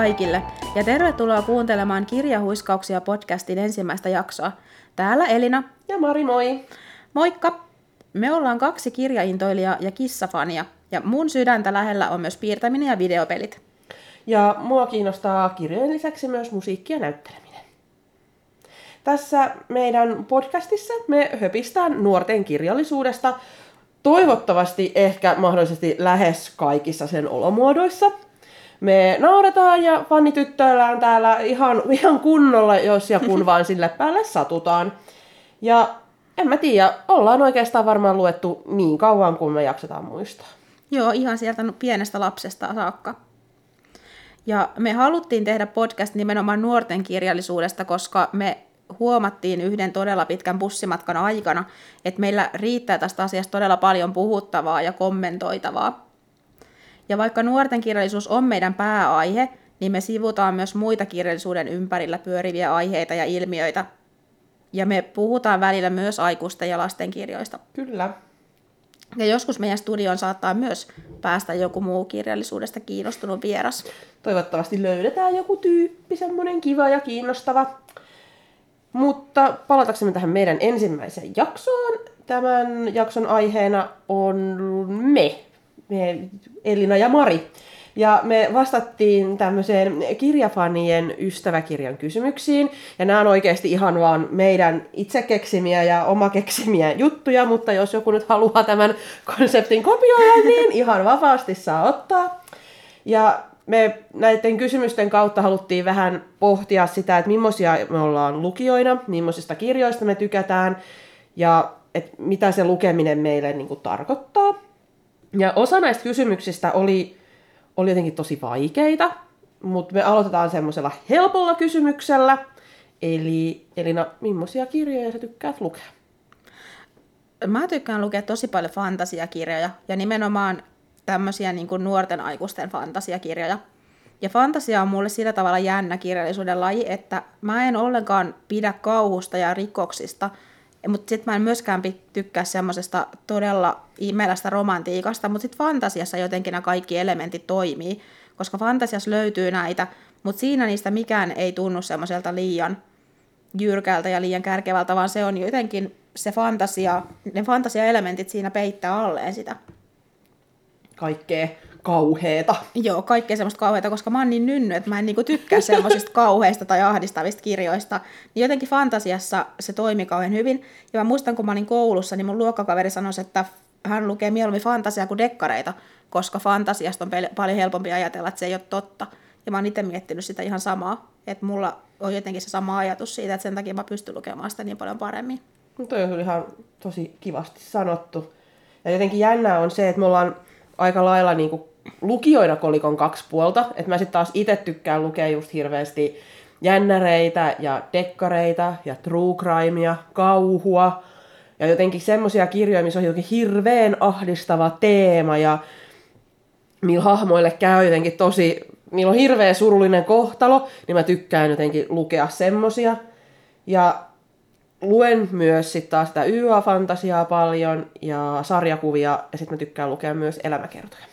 Kaikille ja tervetuloa kuuntelemaan Kirjahuiskauksia podcastin ensimmäistä jaksoa. Täällä Elina. Ja Mari, moi! Moikka! Me ollaan kaksi kirjaintoilijaa ja kissafania, ja mun sydäntä lähellä on myös piirtäminen ja videopelit. Ja mua kiinnostaa kirjojen lisäksi myös musiikki ja näytteleminen. Tässä meidän podcastissa me höpistään nuorten kirjallisuudesta, toivottavasti ehkä mahdollisesti lähes kaikissa sen olomuodoissa. Me nauretaan ja fanityttöillään täällä ihan, ihan kunnolla, jos ja kun vaan sille päälle satutaan. Ja en mä tiedä, ollaan oikeastaan varmaan luettu niin kauan kuin me jaksetaan muistaa. Joo, ihan sieltä pienestä lapsesta saakka. Ja me haluttiin tehdä podcast nimenomaan nuorten kirjallisuudesta, koska me huomattiin yhden todella pitkän bussimatkan aikana, että meillä riittää tästä asiasta todella paljon puhuttavaa ja kommentoitavaa. Ja vaikka nuorten kirjallisuus on meidän pääaihe, niin me sivutaan myös muita kirjallisuuden ympärillä pyöriviä aiheita ja ilmiöitä. Ja me puhutaan välillä myös aikuisten ja lasten kirjoista. Kyllä. Ja joskus meidän studion saattaa myös päästä joku muu kirjallisuudesta kiinnostunut vieras. Toivottavasti löydetään joku tyyppi, semmoinen kiva ja kiinnostava. Mutta palataksemme tähän meidän ensimmäiseen jaksoon. Tämän jakson aiheena on me, me Elina ja Mari. Ja me vastattiin tämmöiseen kirjafanien ystäväkirjan kysymyksiin. Ja nämä on oikeasti ihan vaan meidän itse keksimiä ja oma keksimiä juttuja, mutta jos joku nyt haluaa tämän konseptin kopioida, niin ihan vapaasti saa ottaa. Ja me näiden kysymysten kautta haluttiin vähän pohtia sitä, että millaisia me ollaan lukijoina, millaisista kirjoista me tykätään ja että mitä se lukeminen meille niin kuin, tarkoittaa. Ja osa näistä kysymyksistä oli, oli jotenkin tosi vaikeita, mutta me aloitetaan semmoisella helpolla kysymyksellä. Eli Elina, millaisia kirjoja sä tykkäät lukea? Mä tykkään lukea tosi paljon fantasiakirjoja ja nimenomaan tämmöisiä niin kuin nuorten aikuisten fantasiakirjoja. Ja fantasia on mulle sillä tavalla jännä kirjallisuuden laji, että mä en ollenkaan pidä kauhusta ja rikoksista, mutta sitten mä en myöskään tykkää semmoisesta todella imelästä romantiikasta, mutta sitten fantasiassa jotenkin nämä kaikki elementit toimii, koska fantasiassa löytyy näitä, mutta siinä niistä mikään ei tunnu semmoiselta liian jyrkältä ja liian kärkevältä, vaan se on jotenkin se fantasia, ne fantasiaelementit siinä peittää alleen sitä. Kaikkea kauheeta. Joo, kaikkea semmoista kauheeta, koska mä oon niin nynny, että mä en niinku tykkää semmoisista kauheista tai ahdistavista kirjoista. Niin jotenkin fantasiassa se toimi kauhean hyvin. Ja mä muistan, kun mä olin koulussa, niin mun luokkakaveri sanoi, että hän lukee mieluummin fantasiaa kuin dekkareita, koska fantasiasta on paljon helpompi ajatella, että se ei ole totta. Ja mä oon itse miettinyt sitä ihan samaa, että mulla on jotenkin se sama ajatus siitä, että sen takia mä pystyn lukemaan sitä niin paljon paremmin. No toi on ihan tosi kivasti sanottu. Ja jotenkin jännää on se, että me ollaan aika lailla niin kuin lukijoina kolikon kaksi puolta. Että mä sitten taas itse tykkään lukea just hirveästi jännäreitä ja dekkareita ja true crimea, kauhua. Ja jotenkin semmoisia kirjoja, missä on jotenkin hirveän ahdistava teema ja millä hahmoille käy jotenkin tosi, niillä on hirveän surullinen kohtalo, niin mä tykkään jotenkin lukea semmosia. Ja luen myös sitten taas sitä YA-fantasiaa paljon ja sarjakuvia, ja sitten mä tykkään lukea myös elämäkertoja.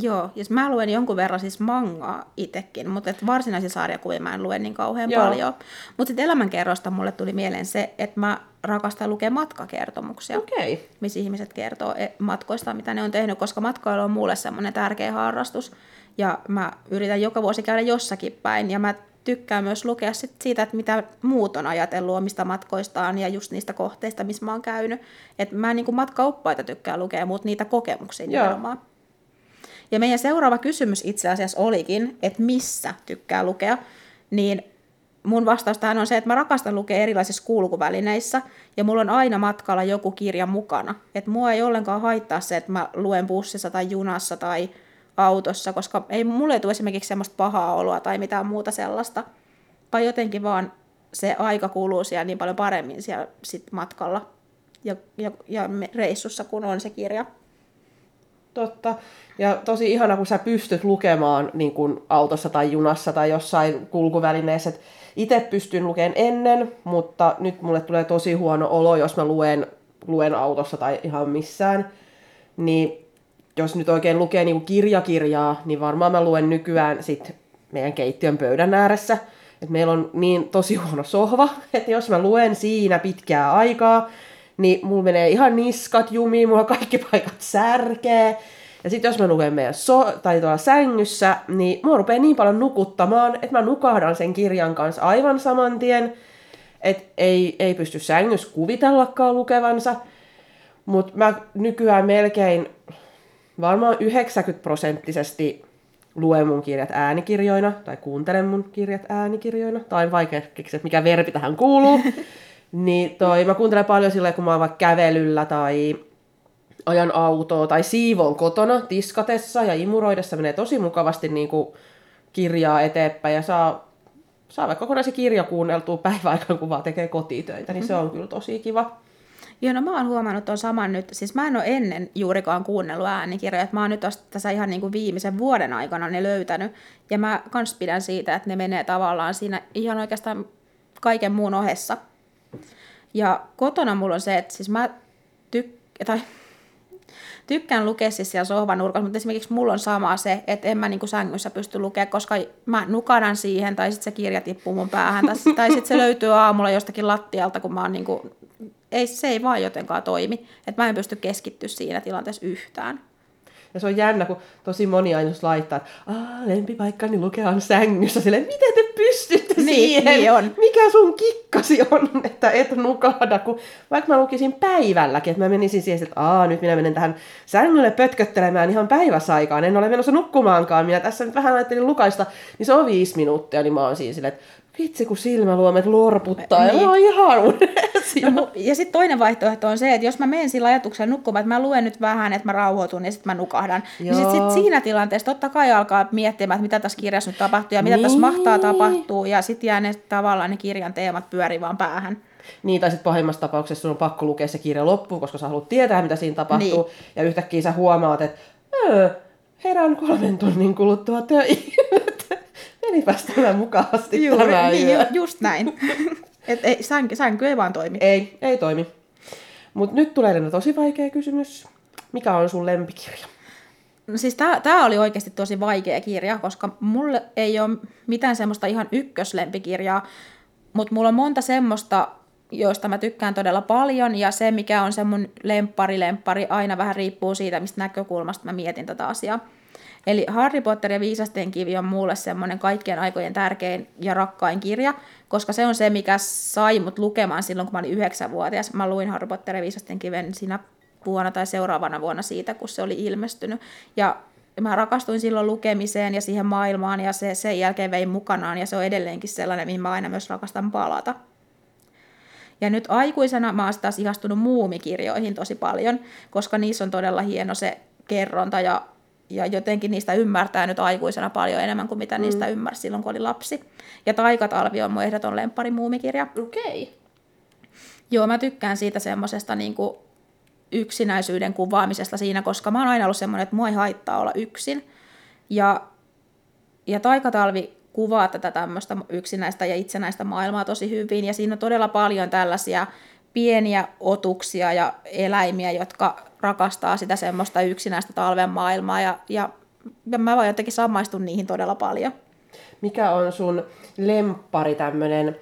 Joo, jos mä luen jonkun verran siis mangaa itsekin, mutta et varsinaisia sarjakuvia mä en lue niin kauhean Joo. paljon. Mutta sitten elämänkerrosta mulle tuli mieleen se, että mä rakastan lukea matkakertomuksia, okay. missä ihmiset kertoo e, matkoista, mitä ne on tehnyt, koska matkailu on mulle semmoinen tärkeä harrastus. Ja mä yritän joka vuosi käydä jossakin päin, ja mä tykkään myös lukea sit siitä, että mitä muut on ajatellut omista matkoistaan ja just niistä kohteista, missä mä oon käynyt. Et mä en niin matkaoppaita tykkää lukea, mutta niitä kokemuksia Joo. nimenomaan. Ja meidän seuraava kysymys itse asiassa olikin, että missä tykkää lukea. Niin mun vastaus tähän on se, että mä rakastan lukea erilaisissa kulkuvälineissä ja mulla on aina matkalla joku kirja mukana. Että mua ei ollenkaan haittaa se, että mä luen bussissa tai junassa tai autossa, koska ei mulle tule esimerkiksi semmoista pahaa oloa tai mitään muuta sellaista, vaan jotenkin vaan se aika kuluu siellä niin paljon paremmin siellä sit matkalla ja, ja, ja reissussa, kun on se kirja. Totta. Ja tosi ihana, kun sä pystyt lukemaan niin kun autossa tai junassa tai jossain kulkuvälineessä. Itse pystyn lukemaan ennen, mutta nyt mulle tulee tosi huono olo, jos mä luen, luen autossa tai ihan missään. Niin jos nyt oikein lukee niin kirjakirjaa, niin varmaan mä luen nykyään sit meidän keittiön pöydän ääressä. Et meillä on niin tosi huono sohva, että jos mä luen siinä pitkää aikaa, niin mulla menee ihan niskat jumiin, mulla kaikki paikat särkee. Ja sitten jos mä luen meidän so- tai tuolla sängyssä, niin mua rupeaa niin paljon nukuttamaan, että mä nukahdan sen kirjan kanssa aivan saman tien. Että ei, ei pysty sängyssä kuvitellakaan lukevansa. Mutta mä nykyään melkein varmaan 90 prosenttisesti luen mun kirjat äänikirjoina, tai kuuntelen mun kirjat äänikirjoina, tai vaikea keksiä, että mikä verbi tähän kuuluu. niin toi, mä kuuntelen paljon silleen, kun mä oon vaikka kävelyllä tai ajan autoa tai siivoon kotona tiskatessa ja imuroidessa menee tosi mukavasti niin kuin kirjaa eteenpäin ja saa, saa vaikka kokonaisen kirja kuunneltua päiväaikaan, kun vaan tekee kotitöitä, niin se on kyllä tosi kiva. Joo, no mä oon huomannut tuon saman nyt, siis mä en ole ennen juurikaan kuunnellut äänikirjoja, että mä oon nyt tässä ihan niin kuin viimeisen vuoden aikana ne löytänyt, ja mä kans pidän siitä, että ne menee tavallaan siinä ihan oikeastaan kaiken muun ohessa. Ja kotona mulla on se, että siis mä tykkään, tai tykkään lukea siis siellä sohvan nurkassa, mutta esimerkiksi mulla on sama se, että en mä niin kuin sängyssä pysty lukemaan, koska mä nukadan siihen, tai sitten se kirja tippuu mun päähän, tai, tai sitten se löytyy aamulla jostakin lattialta, kun mä oon niin kuin ei, se ei vaan jotenkaan toimi. Että mä en pysty keskittyä siinä tilanteessa yhtään. Ja se on jännä, kun tosi moni aina laittaa, että Aa, lempipaikkani lukea on sängyssä. Silleen, miten te pystytte niin, siihen? Niin on. Mikä sun kikkasi on, että et nukahda? Kun vaikka mä lukisin päivälläkin, että mä menisin siihen, että Aa, nyt minä menen tähän sängylle pötköttelemään ihan päiväsaikaan. En ole menossa nukkumaankaan. Minä tässä nyt vähän ajattelin lukaista, niin se on viisi minuuttia, niin mä oon siinä silleen, että vitsi kun silmäluomet lorputtaa niin. ja mä oon ihan no, Ja sitten toinen vaihtoehto on se, että jos mä menen sillä ajatuksella nukkumaan, että mä luen nyt vähän, että mä rauhoitun ja sitten mä nukahdan, Joo. niin sitten sit siinä tilanteessa totta kai alkaa miettimään, että mitä tässä kirjassa nyt tapahtuu ja mitä niin. tässä mahtaa tapahtua ja sitten jää ne tavallaan ne kirjan teemat pyöri vaan päähän. Niin, tai sitten pahimmassa tapauksessa sun on pakko lukea se kirja loppuun, koska sä haluat tietää, mitä siinä tapahtuu. Niin. Ja yhtäkkiä sä huomaat, että herään kolmen tunnin kuluttua töihin. Menipäs tämä mukavasti Juuri, tämä niin, ju, just näin. Et ei, sänky, sänky ei vaan toimi. Ei, ei toimi. Mutta nyt tulee Elina tosi vaikea kysymys. Mikä on sun lempikirja? No siis tämä oli oikeasti tosi vaikea kirja, koska mulle ei ole mitään semmoista ihan ykköslempikirjaa, mutta mulla on monta semmoista, joista mä tykkään todella paljon, ja se, mikä on se mun lemppari, lemppari, aina vähän riippuu siitä, mistä näkökulmasta mä mietin tätä asiaa. Eli Harry Potter ja Viisasten kivi on mulle semmoinen kaikkien aikojen tärkein ja rakkain kirja, koska se on se, mikä sai mut lukemaan silloin, kun mä olin yhdeksänvuotias. Mä luin Harry Potter ja Viisasten kiven siinä vuonna tai seuraavana vuonna siitä, kun se oli ilmestynyt. Ja mä rakastuin silloin lukemiseen ja siihen maailmaan ja se sen jälkeen vein mukanaan ja se on edelleenkin sellainen, mihin mä aina myös rakastan palata. Ja nyt aikuisena mä oon taas ihastunut muumikirjoihin tosi paljon, koska niissä on todella hieno se kerronta ja ja jotenkin niistä ymmärtää nyt aikuisena paljon enemmän kuin mitä mm. niistä ymmärsi silloin, kun oli lapsi. Ja Taikatalvi on mun ehdoton lemppari muumikirja. Okei. Okay. Joo, mä tykkään siitä semmoisesta niin yksinäisyyden kuvaamisesta siinä, koska mä oon aina ollut semmoinen, että mua ei haittaa olla yksin. Ja, ja Taikatalvi kuvaa tätä tämmöistä yksinäistä ja itsenäistä maailmaa tosi hyvin, ja siinä on todella paljon tällaisia pieniä otuksia ja eläimiä, jotka rakastaa sitä semmoista yksinäistä talven maailmaa ja, ja, ja mä voin jotenkin samaistun niihin todella paljon. Mikä on sun lemppari tämmönen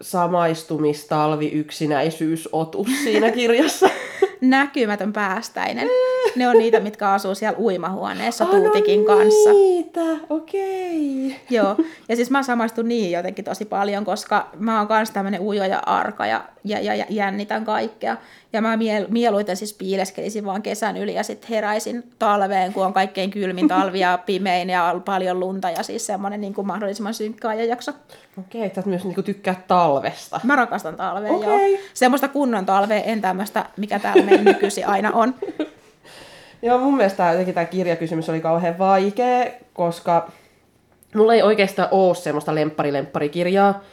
samaistumistalvi yksinäisyysotus siinä kirjassa? Näkymätön päästäinen. Ne on niitä, mitkä asuu siellä uimahuoneessa oh, Tuutikin no kanssa. niitä, okei. Okay. Joo, ja siis mä samaistun niihin jotenkin tosi paljon, koska mä oon kans tämmönen ujo ja arka ja, ja, ja, ja jännitän kaikkea. Ja mä miel, mieluiten siis piileskelisin vaan kesän yli ja sitten heräisin talveen, kun on kaikkein kylmin talvi ja pimein ja paljon lunta ja siis semmoinen niin kuin mahdollisimman synkkä ajanjakso. Okei, että myös niin tykkää talvesta. Mä rakastan talvea, okay. joo. Semmoista kunnon talvea, en tämmöistä, mikä täällä meidän nykyisin aina on. Joo, mun mielestä jotenkin tämä kirjakysymys oli kauhean vaikea, koska mulla ei oikeastaan ole semmoista lemppari-lempparikirjaa.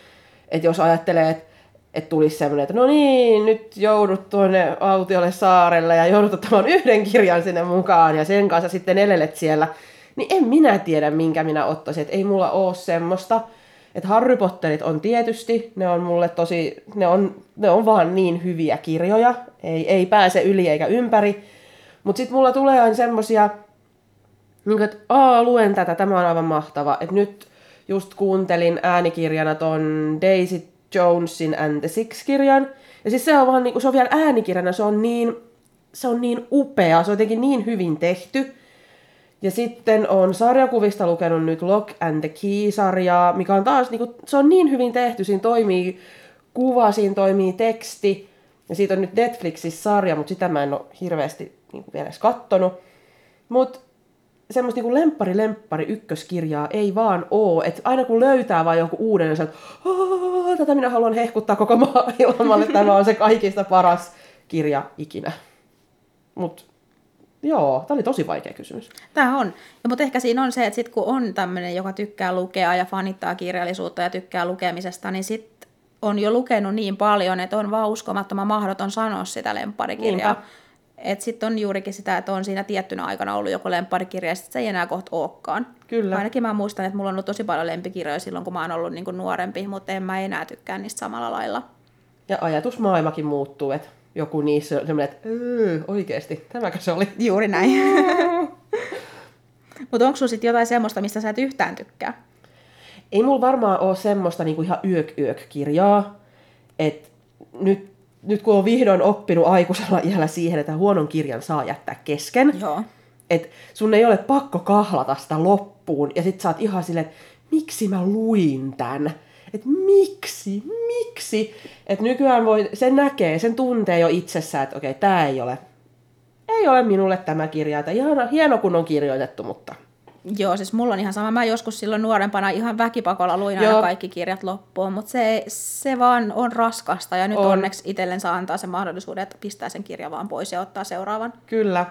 Että jos ajattelee, että että tulisi semmoinen, että no niin, nyt joudut tuonne autiolle saarelle ja joudut ottamaan yhden kirjan sinne mukaan ja sen kanssa sitten elelet siellä, niin en minä tiedä, minkä minä ottaisin. Että ei mulla ole semmoista. Että Harry Potterit on tietysti, ne on mulle tosi, ne on, ne on vaan niin hyviä kirjoja, ei, ei pääse yli eikä ympäri. Mutta sitten mulla tulee aina semmosia, niin että aa, luen tätä, tämä on aivan mahtava. Että nyt just kuuntelin äänikirjana ton Daisy Jonesin and the Six-kirjan. Ja siis se on vaan niinku, se on vielä äänikirjana, se on niin, se on niin upea, se on jotenkin niin hyvin tehty. Ja sitten on sarjakuvista lukenut nyt Lock and the Key-sarjaa, mikä on taas, niinku, se on niin hyvin tehty, siinä toimii kuva, siinä toimii teksti. Ja siitä on nyt Netflixissä sarja, mutta sitä mä en ole hirveästi niinku, vielä edes kattonut. Mutta semmoista niinku lemppari lemppari ykköskirjaa ei vaan oo. Et aina kun löytää vaan joku uuden, niin että tätä minä haluan hehkuttaa koko maailmalle, tämä on se kaikista paras kirja ikinä. Mut joo, tämä oli tosi vaikea kysymys. Tämä on. Ja, mutta ehkä siinä on se, että sit kun on tämmöinen, joka tykkää lukea ja fanittaa kirjallisuutta ja tykkää lukemisesta, niin sit on jo lukenut niin paljon, että on vaan uskomattoman mahdoton sanoa sitä lempparikirjaa. Niinpä. Että sitten on juurikin sitä, että on siinä tiettynä aikana ollut joku lempparikirja ja sit se ei enää kohta olekaan. Kyllä. Ainakin mä muistan, että mulla on ollut tosi paljon lempikirjoja silloin, kun mä oon ollut niin kuin nuorempi, mutta en mä enää tykkää niistä samalla lailla. Ja ajatusmaailmakin muuttuu, että joku niissä on semmoinen, että öö, oikeesti, tämäkö se oli? Juuri näin. mutta onko sulla sitten jotain semmoista, mistä sä et yhtään tykkää? Ei mulla varmaan ole semmoista niinku ihan yök-yök-kirjaa, että nyt, nyt kun on vihdoin oppinut aikuisella iällä siihen, että huonon kirjan saa jättää kesken, Joo. että sun ei ole pakko kahlata sitä loppuun, ja sit sä oot ihan silleen, että miksi mä luin tän? Että miksi, miksi? Että nykyään voi, sen näkee, sen tuntee jo itsessään, että okei, tää ei ole, ei ole minulle tämä kirja, että ihana, hieno kun on kirjoitettu, mutta Joo, siis mulla on ihan sama. Mä joskus silloin nuorempana ihan väkipakolla luin aina kaikki kirjat loppuun, mutta se, se vaan on raskasta ja nyt On. on. onneksi itsellen saa antaa sen mahdollisuuden, että pistää sen kirjan vaan pois ja ottaa seuraavan. Kyllä.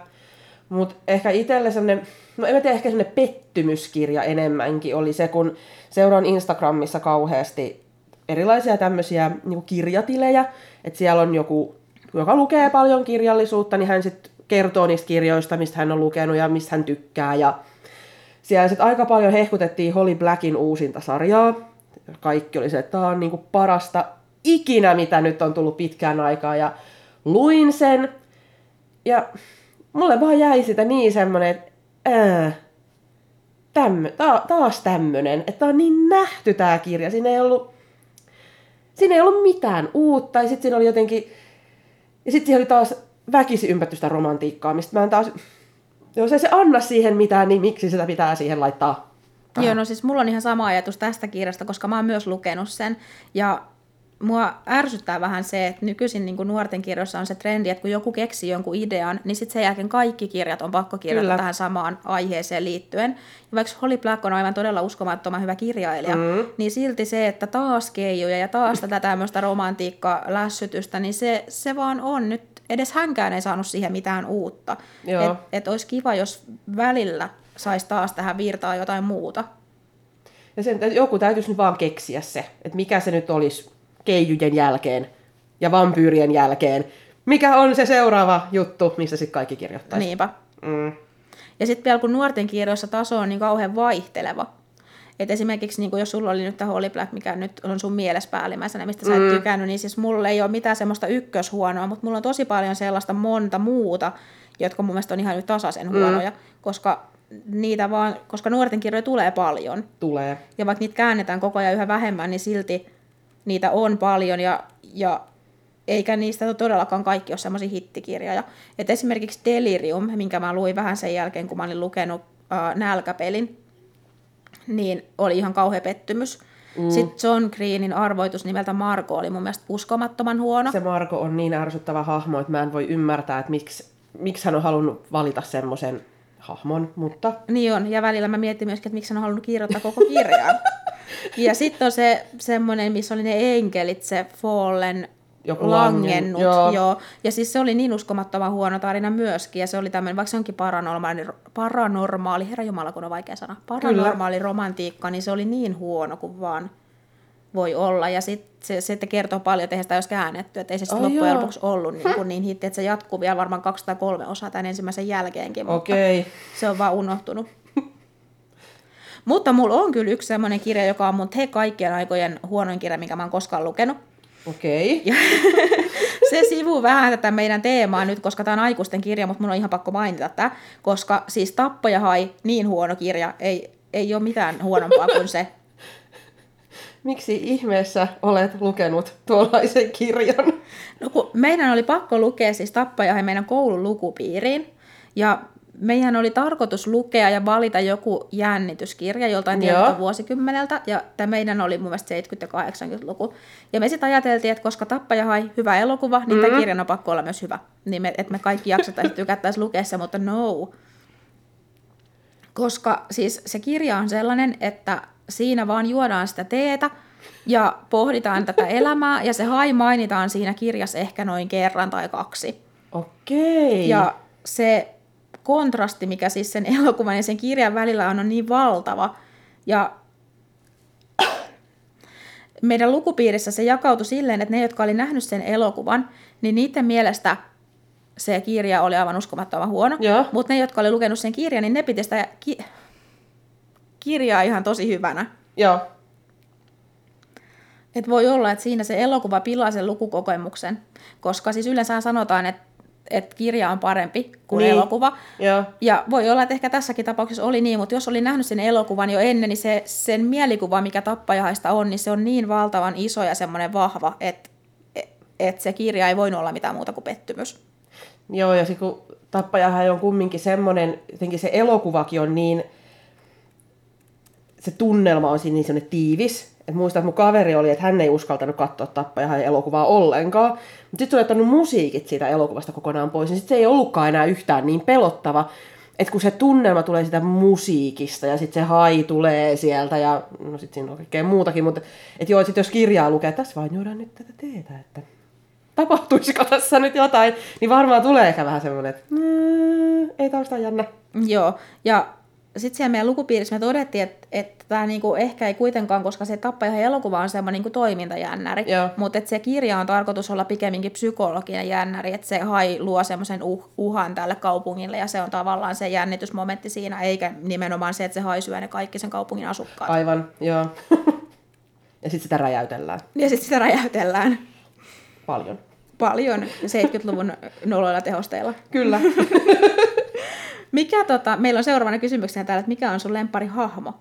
Mutta ehkä itselle semmoinen, no en mä tiedä, ehkä semmoinen pettymyskirja enemmänkin oli se, kun seuraan Instagramissa kauheasti erilaisia tämmöisiä niin kirjatilejä, että siellä on joku, joka lukee paljon kirjallisuutta, niin hän sitten kertoo niistä kirjoista, mistä hän on lukenut ja mistä hän tykkää. Ja siellä sitten aika paljon hehkutettiin Holly Blackin uusinta sarjaa. Kaikki oli se, että tämä on niinku parasta ikinä, mitä nyt on tullut pitkään aikaa. Ja luin sen. Ja mulle vaan jäi sitä niin semmonen, että ää, tämmö, ta, taas tämmönen. Että on niin nähty tää kirja. Siinä ei ollut, siinä ei ollut mitään uutta. Ja sitten siinä oli jotenkin... Ja sitten oli taas väkisi ympätty sitä romantiikkaa, mistä mä en taas... Jos ei se anna siihen mitään, niin miksi sitä pitää siihen laittaa? Joo, no siis mulla on ihan sama ajatus tästä kirjasta, koska mä oon myös lukenut sen. Ja mua ärsyttää vähän se, että nykyisin niin nuorten kirjoissa on se trendi, että kun joku keksii jonkun idean, niin sitten sen jälkeen kaikki kirjat on pakko kirjoittaa Kyllä. tähän samaan aiheeseen liittyen. Ja vaikka Holly Black on aivan todella uskomattoman hyvä kirjailija, mm. niin silti se, että taas keijuja ja taas tätä tämmöistä romantiikka-lässytystä, niin se, se vaan on nyt, edes hänkään ei saanut siihen mitään uutta. Että et olisi kiva, jos välillä saisi taas tähän virtaa jotain muuta. Ja sen, joku täytyisi nyt vaan keksiä se, että mikä se nyt olisi keijujen jälkeen ja vampyyrien jälkeen. Mikä on se seuraava juttu, mistä sitten kaikki kirjoittaisi. Niinpä. Mm. Ja sitten vielä kun nuorten kirjoissa taso on niin kauhean vaihteleva. Et esimerkiksi niin jos sulla oli nyt tämä Holy Black, mikä nyt on sun mielessä päällimmäisenä, mistä sä et Mm. tykännyt, niin siis mulla ei ole mitään semmoista ykköshuonoa, mutta mulla on tosi paljon sellaista monta muuta, jotka mun mielestä on ihan nyt tasaisen huonoja, koska niitä vaan, koska nuorten kirjoja tulee paljon. Tulee. Ja vaikka niitä käännetään koko ajan yhä vähemmän, niin silti niitä on paljon ja, ja eikä niistä todellakaan kaikki ole semmoisia hittikirjoja. Et esimerkiksi Delirium, minkä mä luin vähän sen jälkeen, kun mä olin lukenut äh, Nälkäpelin, niin oli ihan kauhea pettymys. Mm. Sitten John Greenin arvoitus nimeltä Marko oli mun mielestä uskomattoman huono. Se Marko on niin ärsyttävä hahmo, että mä en voi ymmärtää, että miksi, miksi hän on halunnut valita semmoisen hahmon, mutta Niin on, ja välillä mä mietin myöskin, että miksi on halunnut kirjoittaa koko kirjaa. ja sitten on se semmoinen, missä oli ne enkelit, se Fallen Joku langennut. langen- joo. joo. Ja siis se oli niin uskomattoman huono tarina myöskin, ja se oli tämmöinen, vaikka se onkin paranormaali, paranormaali herra Jumala, kun on vaikea sana, paranormaali romantiikka, niin se oli niin huono kuin vaan voi olla. Ja sitten se, se että kertoo paljon, että eihän sitä olisi käännetty, että ei se sitten Ai loppujen joo. lopuksi ollut niin, kuin niin hitti, että se jatkuu vielä varmaan kaksi tai kolme osaa tämän ensimmäisen jälkeenkin. mutta-. Okay. se on vaan unohtunut. Mutta mulla on kyllä yksi semmoinen kirja, joka on mun he kaikkien aikojen huonoin kirja, minkä mä oon koskaan lukenut. Okei. Ja se sivuu vähän tätä meidän teemaa nyt, koska tämä on aikuisten kirja, mutta mun on ihan pakko mainita tämä, koska siis Tappaja hai, niin huono kirja, ei, ei ole mitään huonompaa kuin se. Miksi ihmeessä olet lukenut tuollaisen kirjan? No kun meidän oli pakko lukea siis Tappaja hai meidän koulun lukupiiriin, ja meidän oli tarkoitus lukea ja valita joku jännityskirja joltain tietyltä vuosikymmeneltä, ja tämä meidän oli mun mielestä 70- ja 80-luku. Ja me sitten ajateltiin, että koska Tappaja hai hyvä elokuva, niin mm. tämä kirjan on pakko olla myös hyvä. Niin me, että me kaikki jaksettaisiin tykättäisiin lukea se, mutta no. Koska siis se kirja on sellainen, että siinä vaan juodaan sitä teetä ja pohditaan tätä elämää, ja se hai mainitaan siinä kirjassa ehkä noin kerran tai kaksi. Okei. Ja se kontrasti, mikä siis sen elokuvan ja sen kirjan välillä on, on niin valtava. Ja meidän lukupiirissä se jakautui silleen, että ne, jotka oli nähnyt sen elokuvan, niin niiden mielestä se kirja oli aivan uskomattoman huono. Mutta ne, jotka oli lukenut sen kirjan, niin ne piti sitä ki- kirjaa ihan tosi hyvänä. Joo. Et voi olla, että siinä se elokuva pilaa sen lukukokemuksen, koska siis yleensä sanotaan, että, että kirja on parempi kuin Niin. elokuva. Joo. Ja voi olla, että ehkä tässäkin tapauksessa oli niin, mutta jos oli nähnyt sen elokuvan jo ennen, niin se, sen mielikuva, mikä tappajahaista on, niin se on niin valtavan iso ja semmoinen vahva, että, että se kirja ei voinut olla mitään muuta kuin pettymys. Joo, ja sitten kun Tappajahan on kumminkin semmoinen, jotenkin se elokuvakin on niin, se tunnelma on siinä niin semmoinen tiivis. Et muistan, että mun kaveri oli, että hän ei uskaltanut katsoa Tappajahan elokuvaa ollenkaan. Mutta sitten se oli ottanut musiikit siitä elokuvasta kokonaan pois, niin sitten se ei ollutkaan enää yhtään niin pelottava. Että kun se tunnelma tulee sitä musiikista ja sitten se hai tulee sieltä ja no sitten siinä on kaikkea muutakin, mutta että joo, sitten jos kirjaa lukee, että tässä vaan juodaan nyt tätä teetä, että tapahtuisiko tässä nyt jotain, niin varmaan tulee ehkä vähän semmoinen, että mm, ei tausta jännä. Joo, ja sitten siellä meidän lukupiirissä me todettiin, että, että tämä niinku ehkä ei kuitenkaan, koska se tappajahan elokuva on semmoinen niinku toimintajännäri, mutta että se kirja on tarkoitus olla pikemminkin psykologinen jännäri, että se hai luo semmoisen uh, uhan tälle kaupungille ja se on tavallaan se jännitysmomentti siinä, eikä nimenomaan se, että se hai syö ne kaikki sen kaupungin asukkaat. Aivan, joo. ja sitten sitä räjäytellään Ja sitten sitä räjäytellään paljon. paljon 70-luvun noloilla tehosteilla. Kyllä. Mikä tota, meillä on seuraavana kysymyksenä täällä, että mikä on sun hahmo?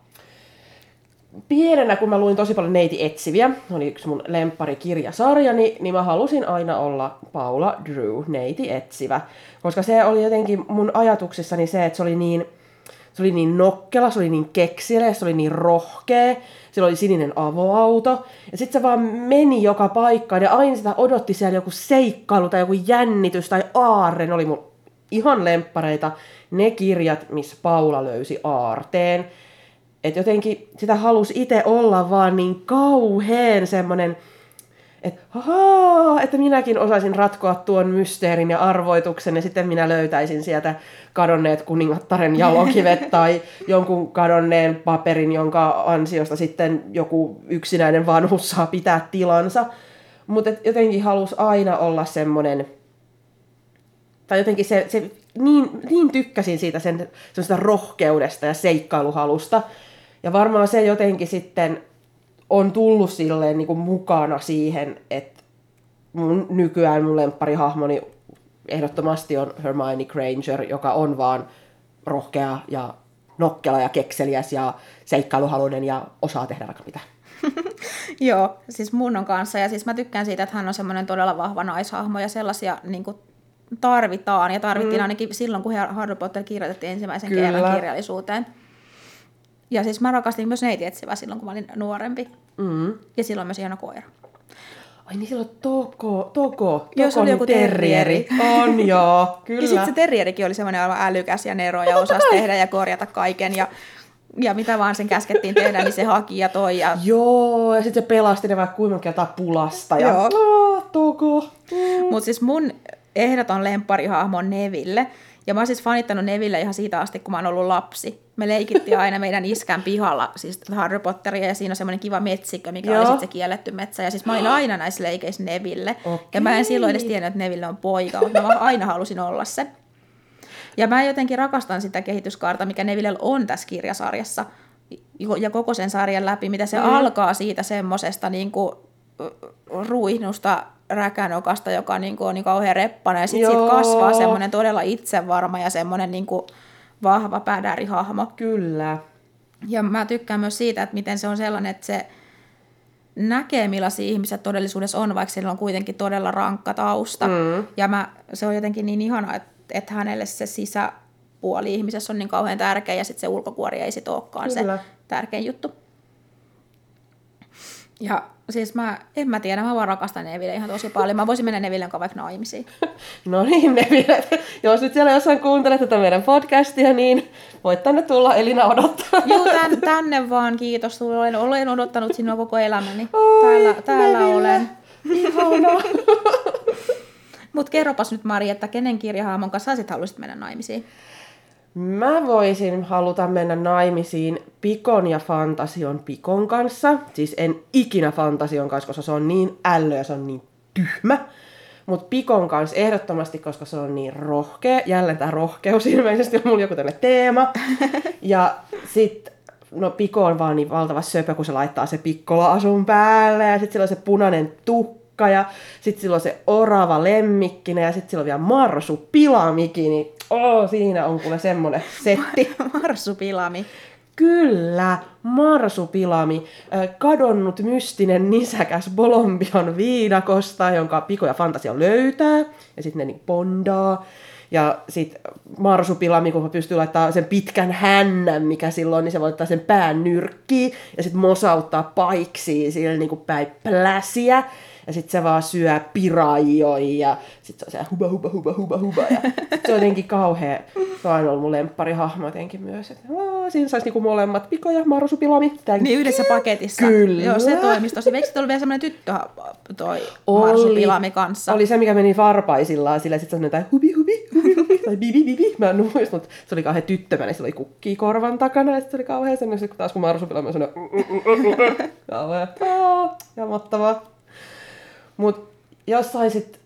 Pienenä, kun mä luin tosi paljon neiti etsiviä, oli yksi mun lempparikirjasarjani, niin mä halusin aina olla Paula Drew, neiti etsivä. Koska se oli jotenkin mun ajatuksissani se, että se oli niin, se oli niin nokkela, se oli niin keksile, se oli niin rohkea, sillä oli sininen avoauto. Ja sitten se vaan meni joka paikkaan ja aina sitä odotti siellä joku seikkailu tai joku jännitys tai aarre. Ne oli mun ihan lemppareita. Ne kirjat, missä Paula löysi aarteen. Että jotenkin sitä halusi itse olla vaan niin kauheen semmonen, että että minäkin osaisin ratkoa tuon mysteerin ja arvoituksen ja sitten minä löytäisin sieltä kadonneet kuningattaren jalokivet tai jonkun kadonneen paperin, jonka ansiosta sitten joku yksinäinen vanhus saa pitää tilansa. Mutta jotenkin halusi aina olla semmoinen, tai jotenkin se, se niin, niin tykkäsin siitä sen rohkeudesta ja seikkailuhalusta. Ja varmaan se jotenkin sitten on tullut silleen niin kuin mukana siihen, että mun, nykyään mun lempparihahmoni ehdottomasti on Hermione Granger, joka on vaan rohkea ja nokkela ja kekseliäs ja seikkailuhaluinen ja osaa tehdä vaikka mitä. Joo, siis mun on kanssa. Ja siis mä tykkään siitä, että hän on semmoinen todella vahva naishahmo ja sellaisia niin kuin, tarvitaan. Ja tarvittiin mm. ainakin silloin, kun Harry Potter kirjoitettiin ensimmäisen Kyllä. kerran kirjallisuuteen. Ja siis mä rakastin myös neiti etsivää silloin, kun mä olin nuorempi. Mm. Ja silloin myös ihana koira. Ai niin silloin Toko, Toko, Joo, se Toko oli joku terrieri. On joo, kyllä. Ja sitten se terrierikin oli semmoinen aivan älykäs ja nero ja osasi tehdä ja korjata kaiken. Ja, ja mitä vaan sen käskettiin tehdä, niin se haki ja toi. Ja... Joo, ja sitten se pelasti ne vaikka kuinka kertaa pulasta. Ja... Joo. Oh, Toko. Mm. Mutta siis mun ehdoton lempparihahmo on Neville. Ja mä oon siis fanittanut Neville ihan siitä asti, kun mä oon ollut lapsi. Me leikittiin aina meidän iskän pihalla, siis Harry Potteria, ja siinä on semmoinen kiva metsikö, mikä Joo. oli sitten se kielletty metsä. Ja siis mä olin aina näissä leikeissä Neville. Ja mä en silloin edes tiennyt, että Neville on poika, mutta mä aina halusin olla se. Ja mä jotenkin rakastan sitä kehityskaarta, mikä Neville on tässä kirjasarjassa. Ja koko sen sarjan läpi, mitä se mm. alkaa siitä semmosesta niin kuin, ruihnusta räkänokasta, joka niin kuin on niin kauhean reppana, ja sitten siitä kasvaa semmoinen todella itsevarma ja semmoinen niin kuin vahva pädärihahmo. Kyllä. Ja mä tykkään myös siitä, että miten se on sellainen, että se näkee, millaisia ihmiset todellisuudessa on, vaikka sillä on kuitenkin todella rankka tausta. Mm. Ja mä, se on jotenkin niin ihana, että, että hänelle se sisäpuoli ihmisessä on niin kauhean tärkeä, ja sitten se ulkokuori ei sit olekaan Kyllä. se tärkein juttu. Ja siis mä, en mä tiedä, mä vaan rakastan Neville ihan tosi paljon. Mä voisin mennä Nevillen kanssa vaikka naimisiin. No niin, Neville. Jos nyt siellä jossain kuuntelet tätä meidän podcastia, niin voit tänne tulla Elina odottaa. Juu, tän, tänne vaan, kiitos. Olen, olen odottanut sinua koko elämäni. Oi, täällä täällä Neville. olen. Ihanaa. Mutta kerropas nyt Mari, että kenen kirjahaamon kanssa sä sit haluaisit mennä naimisiin? Mä voisin haluta mennä naimisiin Pikon ja Fantasion Pikon kanssa. Siis en ikinä Fantasion kanssa, koska se on niin ällö ja se on niin tyhmä. Mutta Pikon kanssa ehdottomasti, koska se on niin rohkea. Jälleen tämä rohkeus ilmeisesti on mulla joku tänne teema. Ja sit, no Piko on vaan niin valtava söpö, kun se laittaa se pikkola-asun päälle. Ja sit sillä on se punainen tukka ja sit sillä on se orava lemmikkinen ja sit sillä on vielä marsu pilamiki. Niin oh, siinä on kuule semmonen setti. Marsupilami. Kyllä, marsupilami, kadonnut mystinen nisäkäs Bolombion viidakosta, jonka Piko ja Fantasia löytää, ja sitten ne niin bondaa. Ja sitten marsupilami, kun pystyy laittamaan sen pitkän hännän, mikä silloin, niin se voi laittaa sen pään nyrkkiin, ja sitten mosauttaa paiksiin sillä niin kuin päin pläsiä. Ja sitten se vaan syö piraijoi ja sitten se on se huba huba huba huba huba. Ja se on jotenkin kauhea. Se on ollut mun lempparihahmo jotenkin myös. Että, siinä saisi niinku molemmat Piko ja Marsupilami. Thank Niin yhdessä paketissa. Kyllä. Joo, se toimisi tosi. Eikö se ollut vielä semmoinen tyttö toi Oli. Marsupilami kanssa? Oli se, mikä meni varpaisillaan, sillä sitten se on jotain hubi hubi hubi hubi tai bibi bibi. Mä en muista, mutta se oli kauhean tyttömäinen, sillä oli kukkii korvan takana ja sitten se oli kauhean sen, kun taas kun Marsupilami on sellainen kauhean aah, ja mahtavaa. Mutta jos saisit,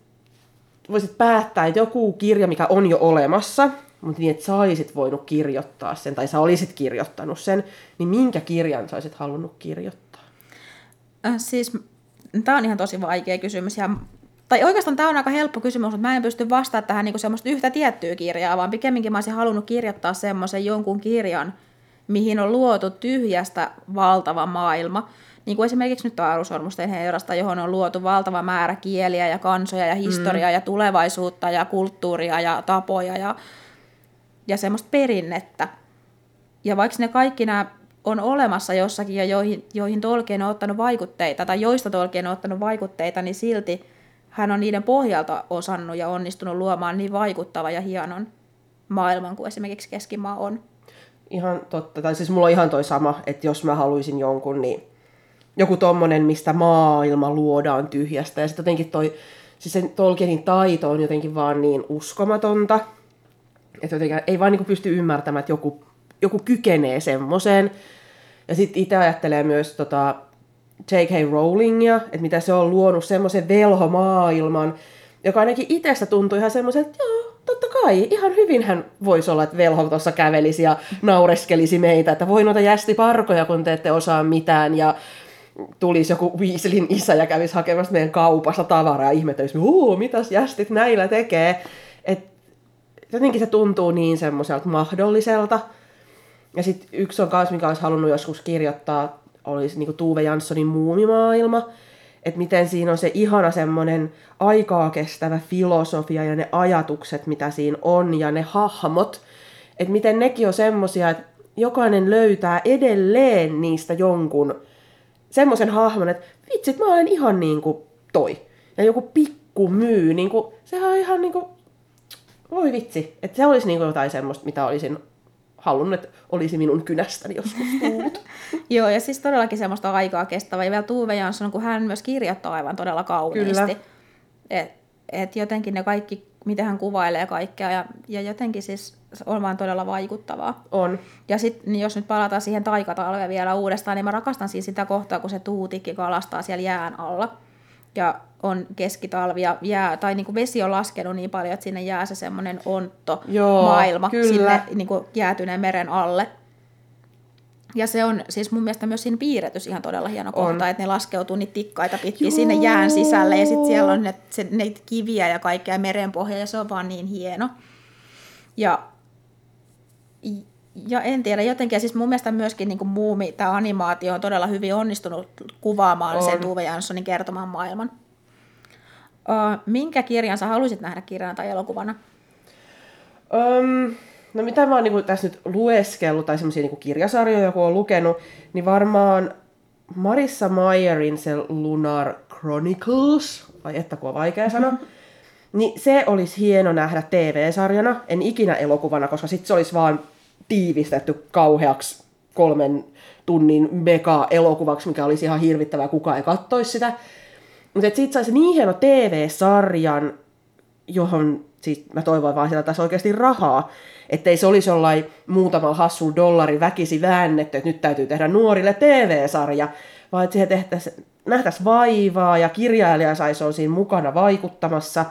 voisit päättää, että joku kirja, mikä on jo olemassa, mutta niin, että saisit voinut kirjoittaa sen, tai sä olisit kirjoittanut sen, niin minkä kirjan sä olisit halunnut kirjoittaa? Siis tämä on ihan tosi vaikea kysymys. Ja, tai oikeastaan tämä on aika helppo kysymys, mutta mä en pysty vastaamaan tähän niin semmoista yhtä tiettyä kirjaa, vaan pikemminkin mä olisin halunnut kirjoittaa semmoisen jonkun kirjan, mihin on luotu tyhjästä valtava maailma. Niin kuin esimerkiksi nyt Taarusormusten herrasta, johon on luotu valtava määrä kieliä ja kansoja ja historiaa mm. ja tulevaisuutta ja kulttuuria ja tapoja ja, ja semmoista perinnettä. Ja vaikka ne kaikki nämä on olemassa jossakin ja joihin, joihin Tolkien on ottanut vaikutteita, tai joista Tolkien on ottanut vaikutteita, niin silti hän on niiden pohjalta osannut ja onnistunut luomaan niin vaikuttava ja hienon maailman kuin esimerkiksi Keskimaa on. Ihan totta. Tai siis mulla on ihan toi sama, että jos mä haluaisin jonkun, niin joku tommonen, mistä maailma luodaan tyhjästä. Ja sitten jotenkin toi, siis sen Tolkienin taito on jotenkin vaan niin uskomatonta. Että jotenkin ei vaan niinku pysty ymmärtämään, että joku, joku kykenee semmoiseen. Ja sitten itse ajattelee myös tota J.K. Rowlingia, että mitä se on luonut semmoisen velhomaailman, joka ainakin itsestä tuntui ihan semmoisen, että joo, totta kai, ihan hyvin hän voisi olla, että velho tuossa kävelisi ja naureskelisi meitä, että voi noita jästiparkoja, kun te ette osaa mitään, ja tulisi joku Weasleyn isä ja kävisi hakemassa meidän kaupassa tavaraa ja ihmettelisi, uu, mitäs jästit näillä tekee. Et jotenkin se tuntuu niin semmoiselta mahdolliselta. Ja sitten yksi on kanssa, mikä olisi halunnut joskus kirjoittaa, olisi niinku Tuve Janssonin muumimaailma. Että miten siinä on se ihana semmoinen aikaa kestävä filosofia ja ne ajatukset, mitä siinä on, ja ne hahmot. Että miten nekin on semmosia, että jokainen löytää edelleen niistä jonkun semmoisen hahmon, että vitsit, mä olen ihan niin kuin toi. Ja joku pikku myy, niin kuin, sehän on ihan niin kuin, voi vitsi. Että se olisi niin kuin jotain semmoista, mitä olisin halunnut, että olisi minun kynästäni joskus tullut. Joo, ja siis todellakin semmoista aikaa kestävää. Ja vielä Tuve Jansson, kun hän myös kirjoittaa aivan todella kauniisti. Kyllä. Et, et jotenkin ne kaikki, miten hän kuvailee kaikkea, ja, ja jotenkin siis se on vaan todella vaikuttavaa. On. Ja sitten niin jos nyt palataan siihen taikatalveen vielä uudestaan, niin mä rakastan siis sitä kohtaa, kun se tuutikki kalastaa siellä jään alla. Ja on keskitalvi ja jää, tai niin kuin vesi on laskenut niin paljon, että sinne jää se semmoinen ontto Joo, maailma kyllä. sinne niin kuin jäätyneen meren alle. Ja se on siis mun mielestä myös siinä piirretys ihan todella hieno On. kohta, että ne laskeutuu niitä tikkaita pitkin Joo. sinne jään sisälle ja sitten siellä on ne, se, ne kiviä ja kaikkea merenpohja ja se on vaan niin hieno. Ja, ja en tiedä, jotenkin, ja siis mun mielestä myöskin niin muumi, tämä animaatio on todella hyvin onnistunut kuvaamaan On. sen Tuve Janssonin kertoman maailman. Uh, minkä kirjan sä haluaisit nähdä kirjana tai elokuvana? Öm, no mitä mä oon niinku tässä nyt lueskellut, tai semmoisia niinku kirjasarjoja, joku on lukenut, niin varmaan Marissa Mayerin se Lunar Chronicles, vai että kun on vaikea sanoa, niin se olisi hieno nähdä TV-sarjana, en ikinä elokuvana, koska sitten se olisi vaan tiivistetty kauheaksi kolmen tunnin mega-elokuvaksi, mikä olisi ihan hirvittävää, kukaan ei kattoisi sitä. Mutta siitä saisi niin hieno TV-sarjan, johon siis mä toivon vaan, että tässä oikeasti rahaa. Ettei se olisi jollain muutamalla hassun dollarin väkisi väännetty, että nyt täytyy tehdä nuorille TV-sarja, vaan että siihen tehtäisiin, nähtäisiin vaivaa ja kirjailija saisi olla siinä mukana vaikuttamassa.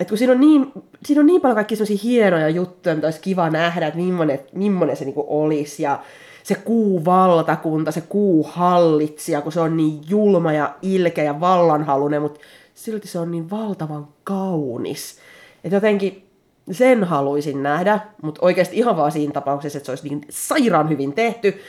Et kun siinä on, niin, siinä on niin paljon kaikki sellaisia hienoja juttuja, mitä olisi kiva nähdä, että millainen, millainen se niinku olisi. Ja se kuuvaltakunta, se kuuhallitsija, kun se on niin julma ja ilkeä ja vallanhalunen, mutta silti se on niin valtavan kaunis. Että jotenkin sen haluaisin nähdä, mutta oikeasti ihan vaan siinä tapauksessa, että se olisi niin sairaan hyvin tehty,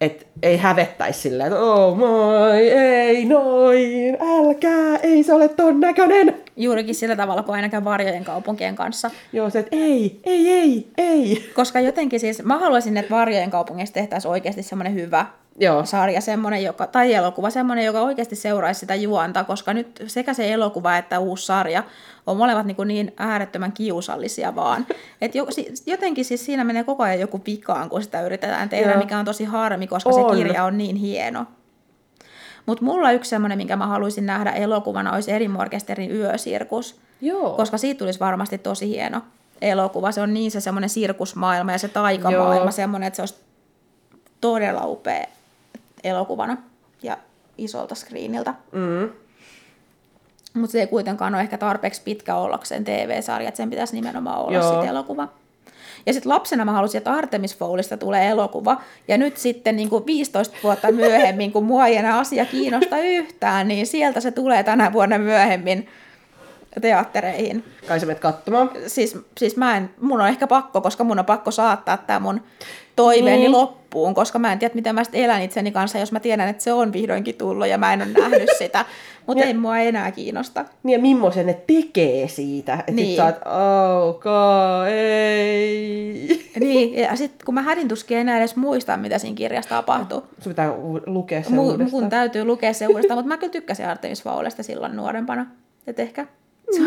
että ei hävettäisi silleen, että oh moi, ei noin, älkää, ei se ole ton näköinen. Juurikin sillä tavalla kuin ainakaan varjojen kaupunkien kanssa. Joo, se, että ei, ei, ei, ei. Koska jotenkin siis, mä haluaisin, että Varjojen kaupungissa tehtäisiin oikeasti semmoinen hyvä Joo. sarja, semmoinen, joka, tai elokuva, semmoinen, joka oikeasti seuraisi sitä juonta, koska nyt sekä se elokuva että uusi sarja on molemmat niin, niin äärettömän kiusallisia vaan. Et jo, jotenkin siis siinä menee koko ajan joku vikaan, kun sitä yritetään tehdä, Joo. mikä on tosi harmi, koska On. se kirja on niin hieno. Mutta mulla yksi semmoinen, minkä mä haluaisin nähdä elokuvana, olisi Erin Morkesterin Yösirkus Joo. koska siitä tulisi varmasti tosi hieno elokuva. Se on niin se semmoinen sirkusmaailma ja se taikamaailma Joo. semmoinen, että se olisi todella upea elokuvana ja isolta screeniltä. Mm. Mutta se ei kuitenkaan ole ehkä tarpeeksi pitkä ollakseen TV-sarja, että sen pitäisi nimenomaan olla sitten elokuva. Ja sitten lapsena mä halusin, että Artemis Foulista tulee elokuva. Ja nyt sitten niin kuin 15 vuotta myöhemmin, kun mua ei enää asia kiinnosta yhtään, niin sieltä se tulee tänä vuonna myöhemmin teattereihin. Kai sä menet katsomaan. siis, siis mä en, mun on ehkä pakko, koska mun on pakko saattaa tämä mun toiveeni Niin. loppuun, koska mä en tiedä, miten mä sitten elän itseni kanssa, jos mä tiedän, että se on vihdoinkin tullut ja mä en ole nähnyt sitä. Mutta ei mua enää kiinnosta. Niin ja millaisen ne tekee siitä. Että niin. Sit sä oot, ok, ei. Niin, ja sitten kun mä hädin tuskin enää edes muista, mitä siinä kirjassa tapahtuu. Sun pitää u- lukea se Mu- uudestaan. mun täytyy lukea se uudestaan, mutta mä kyllä tykkäsin Artemis Foulista silloin nuorempana. Et ehkä,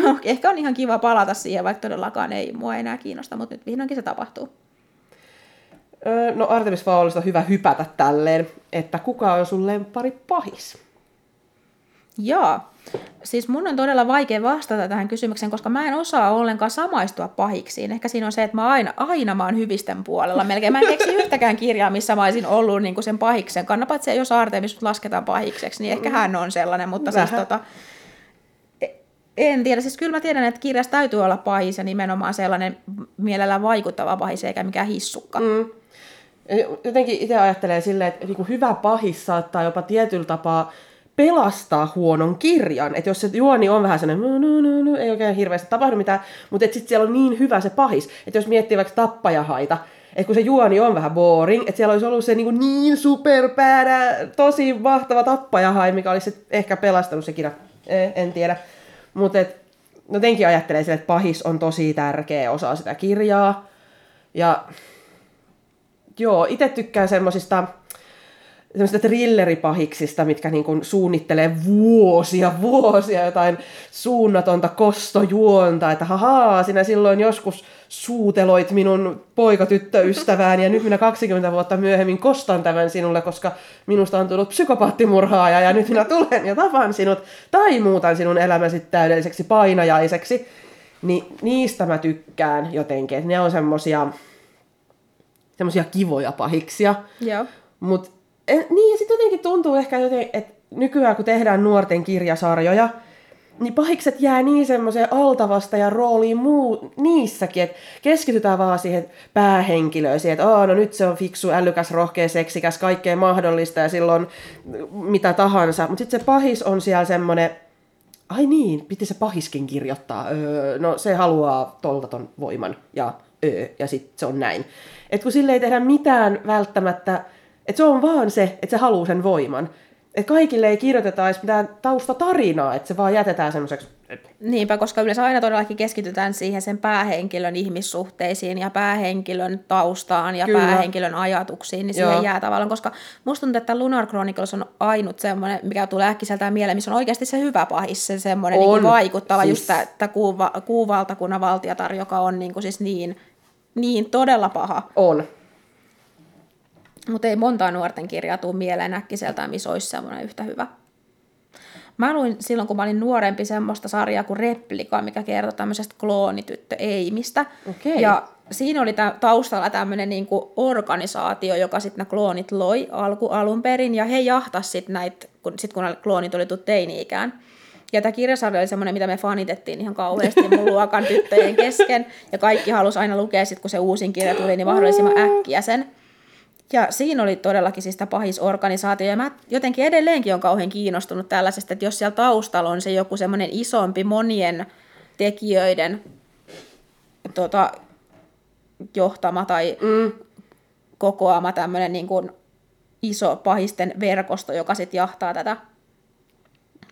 on, ehkä on ihan kiva palata siihen, vaikka todellakaan ei mua enää kiinnosta, mutta nyt vihdoinkin se tapahtuu. Öö, No Artemis Foulista hyvä hypätä tälleen, että kuka on sun lempari pahis? Joo. Siis mun on todella vaikea vastata tähän kysymykseen, koska mä en osaa ollenkaan samaistua pahiksiin. Ehkä siinä on se, että mä aina, aina mä oon hyvisten puolella. Melkein mä en keksi yhtäkään kirjaa, missä mä olisin ollut niin kuin sen pahiksen. Kannapa, että se, jos Artemis lasketaan pahikseksi, niin ehkä hän on sellainen. Mutta siis Vähän. tota, e- en tiedä, siis kyllä mä tiedän, että kirjassa täytyy olla pahis ja nimenomaan sellainen mielellä vaikuttava pahis, eikä mikään hissukka. Mm. Jotenkin itse ajattelee silleen, että niinku hyvä pahis saattaa jopa tietyllä tapaa pelastaa huonon kirjan. Että jos se juoni on vähän sellainen, no, no, no, ei oikein hirveästi tapahdu mitään, mutta sitten siellä on niin hyvä se pahis. Että jos miettii vaikka tappajahaita, että kun se juoni on vähän boring, että siellä olisi ollut se niin, niin superpäädä, tosi mahtava tappajahai, mikä olisi ehkä pelastanut se kirja. Eh, en tiedä. Mutta jotenkin ajattelee sille, että pahis on tosi tärkeä osa sitä kirjaa. Ja joo, itse tykkään semmosista semmoista thrilleripahiksista, mitkä niin kuin suunnittelee vuosia, vuosia jotain suunnatonta kostojuonta, että hahaa, sinä silloin joskus suuteloit minun poikatyttöystävään ja nyt minä 20 vuotta myöhemmin kostan tämän sinulle, koska minusta on tullut psykopaattimurhaaja ja nyt minä tulen ja tapan sinut tai muutan sinun elämäsi täydelliseksi painajaiseksi. Niin niistä mä tykkään jotenkin, että ne on semmosia, semmosia kivoja pahiksia. Joo. Mut, en, niin, ja sitten jotenkin tuntuu ehkä, joten, että nykyään kun tehdään nuorten kirjasarjoja, niin pahikset jää niin semmoiseen altavasta ja rooliin muu, niissäkin, että keskitytään vaan siihen päähenkilöön, siihen, että Aa, no nyt se on fiksu, älykäs, rohkea, seksikäs, kaikkea mahdollista ja silloin mitä tahansa. Mutta sitten se pahis on siellä semmoinen, ai niin, piti se pahiskin kirjoittaa, öö, no se haluaa tolta ton voiman ja öö, ja sitten se on näin. Et kun sille ei tehdä mitään välttämättä, että se on vaan se, että se haluaa sen voiman. Että kaikille ei kirjoiteta edes mitään taustatarinaa, että se vaan jätetään semmoiseksi. Niinpä, koska yleensä aina todellakin keskitytään siihen sen päähenkilön ihmissuhteisiin ja päähenkilön taustaan ja Kyllä. päähenkilön ajatuksiin, niin Joo. siihen jää tavallaan, koska musta tuntuu, että Lunar Chronicles on ainut semmoinen, mikä tulee äkkiseltään mieleen, missä on oikeasti se hyvä pahis, se semmoinen On. niin vaikuttava, Siis- just tämä, tämä kuuva, kuuvaltakunnan valtiatar, joka on niin kuin siis niin, niin todella paha. On. Mutta ei montaa nuorten kirjaa tuu mieleen äkkiseltään, missä olisi semmoinen yhtä hyvä. Mä luin silloin, kun mä olin nuorempi, semmoista sarjaa kuin Replika, mikä kertoi tämmöisestä kloonityttö Eimistä. Okei. Ja siinä oli tä- taustalla tämmöinen niinku organisaatio, joka sitten nämä kloonit loi alku alun perin, ja he jahtas sitten näitä, kun, sit kun kloonit oli tullut teini-ikään. Ja tämä kirjasarja oli semmoinen, mitä me fanitettiin ihan kauheasti mun luokan tyttöjen kesken, ja kaikki halusi aina lukea sit, kun se uusin kirja tuli, niin mahdollisimman äkkiä sen. Ja siinä oli todellakin siis tämä pahisorganisaatio, ja mä jotenkin edelleenkin on kauhean kiinnostunut tällaisesta, että jos siellä taustalla on se joku semmoinen isompi monien tekijöiden tota, johtama tai Mm. kokoama tämmöinen niin kuin iso pahisten verkosto, joka sitten jahtaa tätä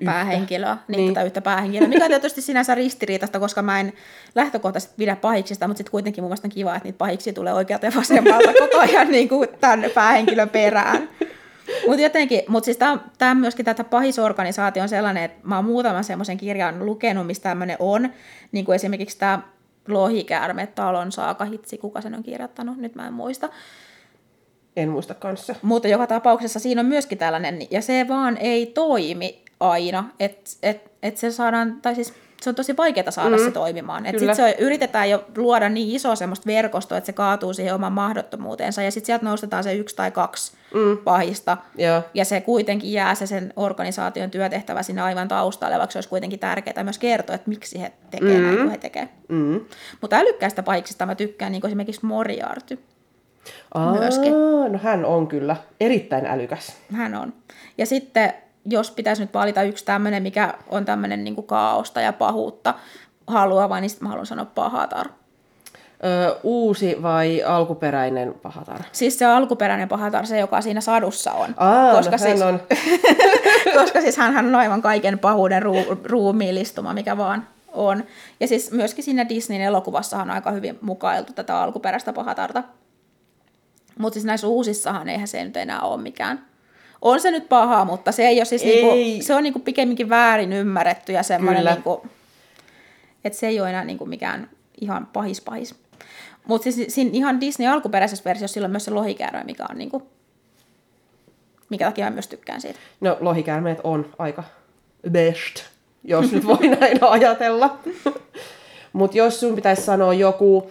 päähenkilöä, niin, Niin. tätä yhtä päähenkilöä, mikä on tietysti sinänsä ristiriitasta, koska mä en lähtökohtaisesti pidä pahiksista, mutta sitten kuitenkin mun mielestä on kiva, että niitä pahiksi tulee oikealta ja vasemmalta koko ajan niin kuin tämän päähenkilön perään. Mutta jotenkin, mutta siis tämä myöskin tätä pahisorganisaatio on sellainen, että mä oon muutaman semmoisen kirjan lukenut, missä tämmöinen on, niin kuin esimerkiksi tämä Lohikäärme, Talon saaka, hitsi, kuka sen on kirjoittanut, nyt mä en muista. En muista kanssa. Mutta joka tapauksessa siinä on myöskin tällainen, ja se vaan ei toimi aina, että et, et se saadaan, tai siis se on tosi vaikeaa saada mm. se toimimaan. Et Kyllä. sit se yritetään jo luoda niin iso semmoista verkostoa, että se kaatuu siihen oman mahdottomuuteensa, ja sitten sieltä nostetaan se yksi tai kaksi mm. pahista, Joo. ja se kuitenkin jää se sen organisaation työtehtävä sinne aivan taustalle, vaikka se olisi kuitenkin tärkeää myös kertoa, että miksi he tekee mm. näin kuin he tekee. Mm. Mutta älykkäistä pahiksista mä tykkään niin kuin esimerkiksi Moriarty. Aa, Myöskin. No hän on kyllä erittäin älykäs. Hän on. Ja sitten, jos pitäisi nyt valita yksi tämmöinen, mikä on tämmöinen niin kaaosta ja pahuutta haluava, niin sitten mä haluan sanoa pahatar. Ö, uusi vai alkuperäinen pahatar? Siis se alkuperäinen pahatar, se joka siinä sadussa on. Aa, koska, no, siis, on. koska siis hän on aivan kaiken pahuuden ruu, ruumiillistuma, mikä vaan on. Ja siis myöskin siinä Disneyn elokuvassahan on aika hyvin mukailtu tätä alkuperäistä pahatarta. Mutta siis näissä uusissahan eihän se nyt enää ole mikään. On se nyt paha, mutta se ei ole siis Ei. niinku, se on niinku pikemminkin väärin ymmärretty ja semmoinen niinku, että se ei ole enää niinku mikään ihan pahis pahis. Mutta siis siinä ihan Disney alkuperäisessä versiossa sillä on myös se lohikäärme, mikä on niinku, mikä takia mä myös tykkään siitä. No, lohikäärmeet on aika best, jos nyt voi näin ajatella. Mutta jos sun pitäisi sanoa joku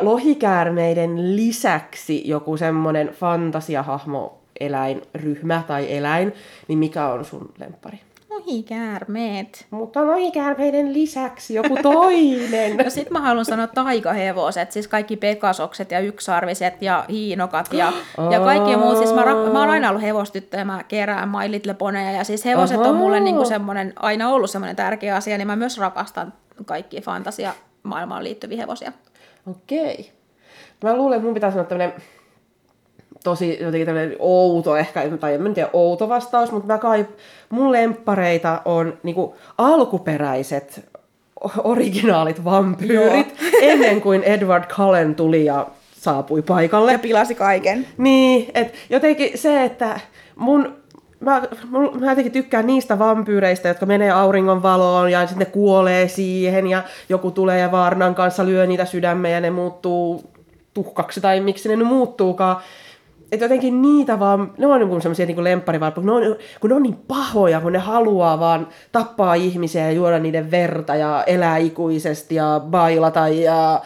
lohikäärmeiden lisäksi joku semmoinen fantasiahahmo, eläinryhmä tai eläin, niin mikä on sun lemppari? Lohikäärmeet. Mutta lohikäärmeiden lisäksi joku toinen. No sit mä haluan sanoa taikahevoset, siis kaikki pekasokset ja yksarviset ja hiinokat ja, ja kaikki muut. Siis mä, ra- mä oon aina ollut hevostyttö ja mä kerään My Little Poneja ja siis hevoset on mulle niinku semmonen, aina ollut semmoinen tärkeä asia, niin mä myös rakastan kaikki fantasia maailmaan liittyviä hevosia. Okei. Mä luulen, että mun pitää sanoa tämmönen tosi jotenkin outo ehkä, tai en tiedä outo vastaus, mutta mä kai, mun lemppareita on niinku alkuperäiset originaalit vampyyrit, ennen kuin Edward Cullen tuli ja saapui paikalle. Ja pilasi kaiken. Niin, että jotenkin se, että mun, mä, mä jotenkin tykkään niistä vampyyreistä, jotka menee auringon valoon ja sitten ne kuolee siihen ja joku tulee ja Vaarnan kanssa lyö niitä sydämiä ja ne muuttuu tuhkaksi tai miksi ne nyt muuttuukaan. Että jotenkin niitä vaan, ne on niin semmoisia niin lempparivalppuja, kun, ne on- kun ne on niin pahoja, kun ne haluaa vaan tappaa ihmisiä ja juoda niiden verta ja elää ikuisesti ja bailata ja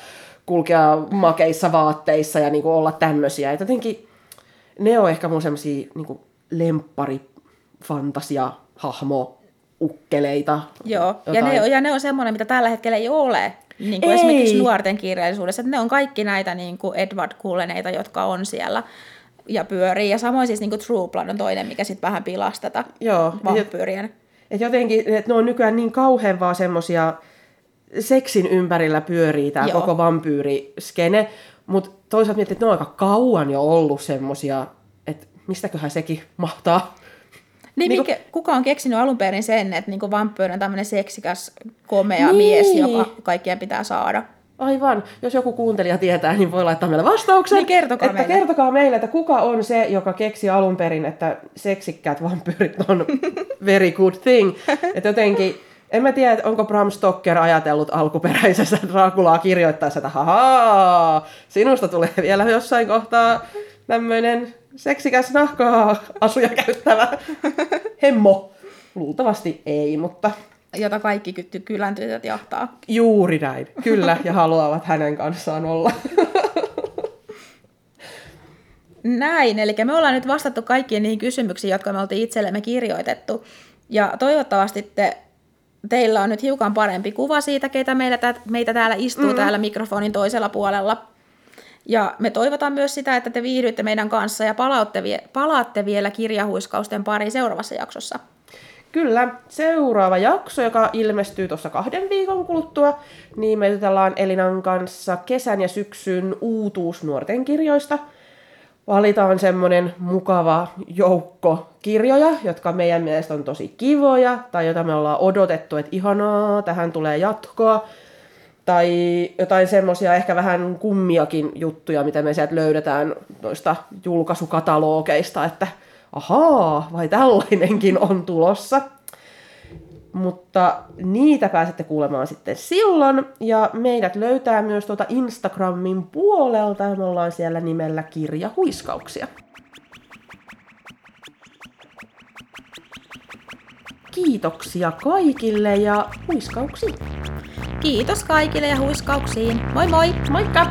kulkea makeissa vaatteissa ja niin kuin olla tämmöisiä. Et jotenkin ne on ehkä mun semmosia niin lemppari fantasia hahmo ukkeleita. Joo, ja ne, ja ne on semmoinen, mitä tällä hetkellä ei ole. Niin kuin Ei. esimerkiksi nuorten kirjallisuudessa. Että ne on kaikki näitä niin kuin Edward Culleneita, jotka on siellä ja pyörii. Ja samoin siis niin kuin True Blood on toinen, mikä sitten vähän pilasi tätä Joo, vampyyrien. Et jotenkin, että ne on nykyään niin kauhean vaan semmosia, seksin ympärillä pyörii tämä koko vampyyriskene, mutta toisaalta miettii, että ne on aika kauan jo ollut semmosia, että mistäköhän sekin mahtaa. Niin, Niinku- mikä, kuka on keksinyt alun perin sen, että niin vampyyri on tämmöinen seksikäs, komea Niin. mies, joka kaikkien pitää saada? Aivan. Jos joku kuuntelija tietää, niin voi laittaa meille vastauksen. Niin kertokaa että meille. kertokaa meille, että kuka on se, joka keksi alun perin, että seksikkäät vampyyrit on very good thing. Että jotenkin, en mä tiedä, onko Bram Stoker ajatellut alkuperäisessä Draculaa kirjoittaessa, että hahaa, sinusta tulee vielä jossain kohtaa tämmöinen seksikäs nahkaa asuja käyttävä hemmo. Luultavasti ei, mutta jota kaikki ky- kylän tytöt jahtaa. Juuri näin, kyllä, ja haluavat hänen kanssaan olla. Näin, eli me ollaan nyt vastattu kaikkiin niihin kysymyksiin, jotka me oltiin itsellemme kirjoitettu. Ja toivottavasti te, teillä on nyt hiukan parempi kuva siitä, keitä meillä, tä, meitä täällä istuu mm. täällä mikrofonin toisella puolella. Ja me toivotaan myös sitä, että te viihdytte meidän kanssa ja palaatte, vie, palaatte vielä kirjahuiskausten pariin seuraavassa jaksossa. Kyllä, seuraava jakso, joka ilmestyy tuossa kahden viikon kuluttua, niin me jutellaan Elinan kanssa kesän ja syksyn uutuus nuorten kirjoista. Valitaan semmonen mukava joukko kirjoja, jotka meidän mielestä on tosi kivoja, tai joita me ollaan odotettu, että ihanaa, tähän tulee jatkoa. Tai jotain semmosia ehkä vähän kummiakin juttuja, mitä me sieltä löydetään noista julkaisukatalogeista, että ahaa, vai tällainenkin on tulossa. Mutta niitä pääsette kuulemaan sitten silloin. Ja meidät löytää myös tuota Instagramin puolelta. Me ollaan siellä nimellä Kirjahuiskauksia. Kiitoksia kaikille ja huiskauksiin. Kiitos kaikille ja huiskauksiin. Moi moi! Moikka!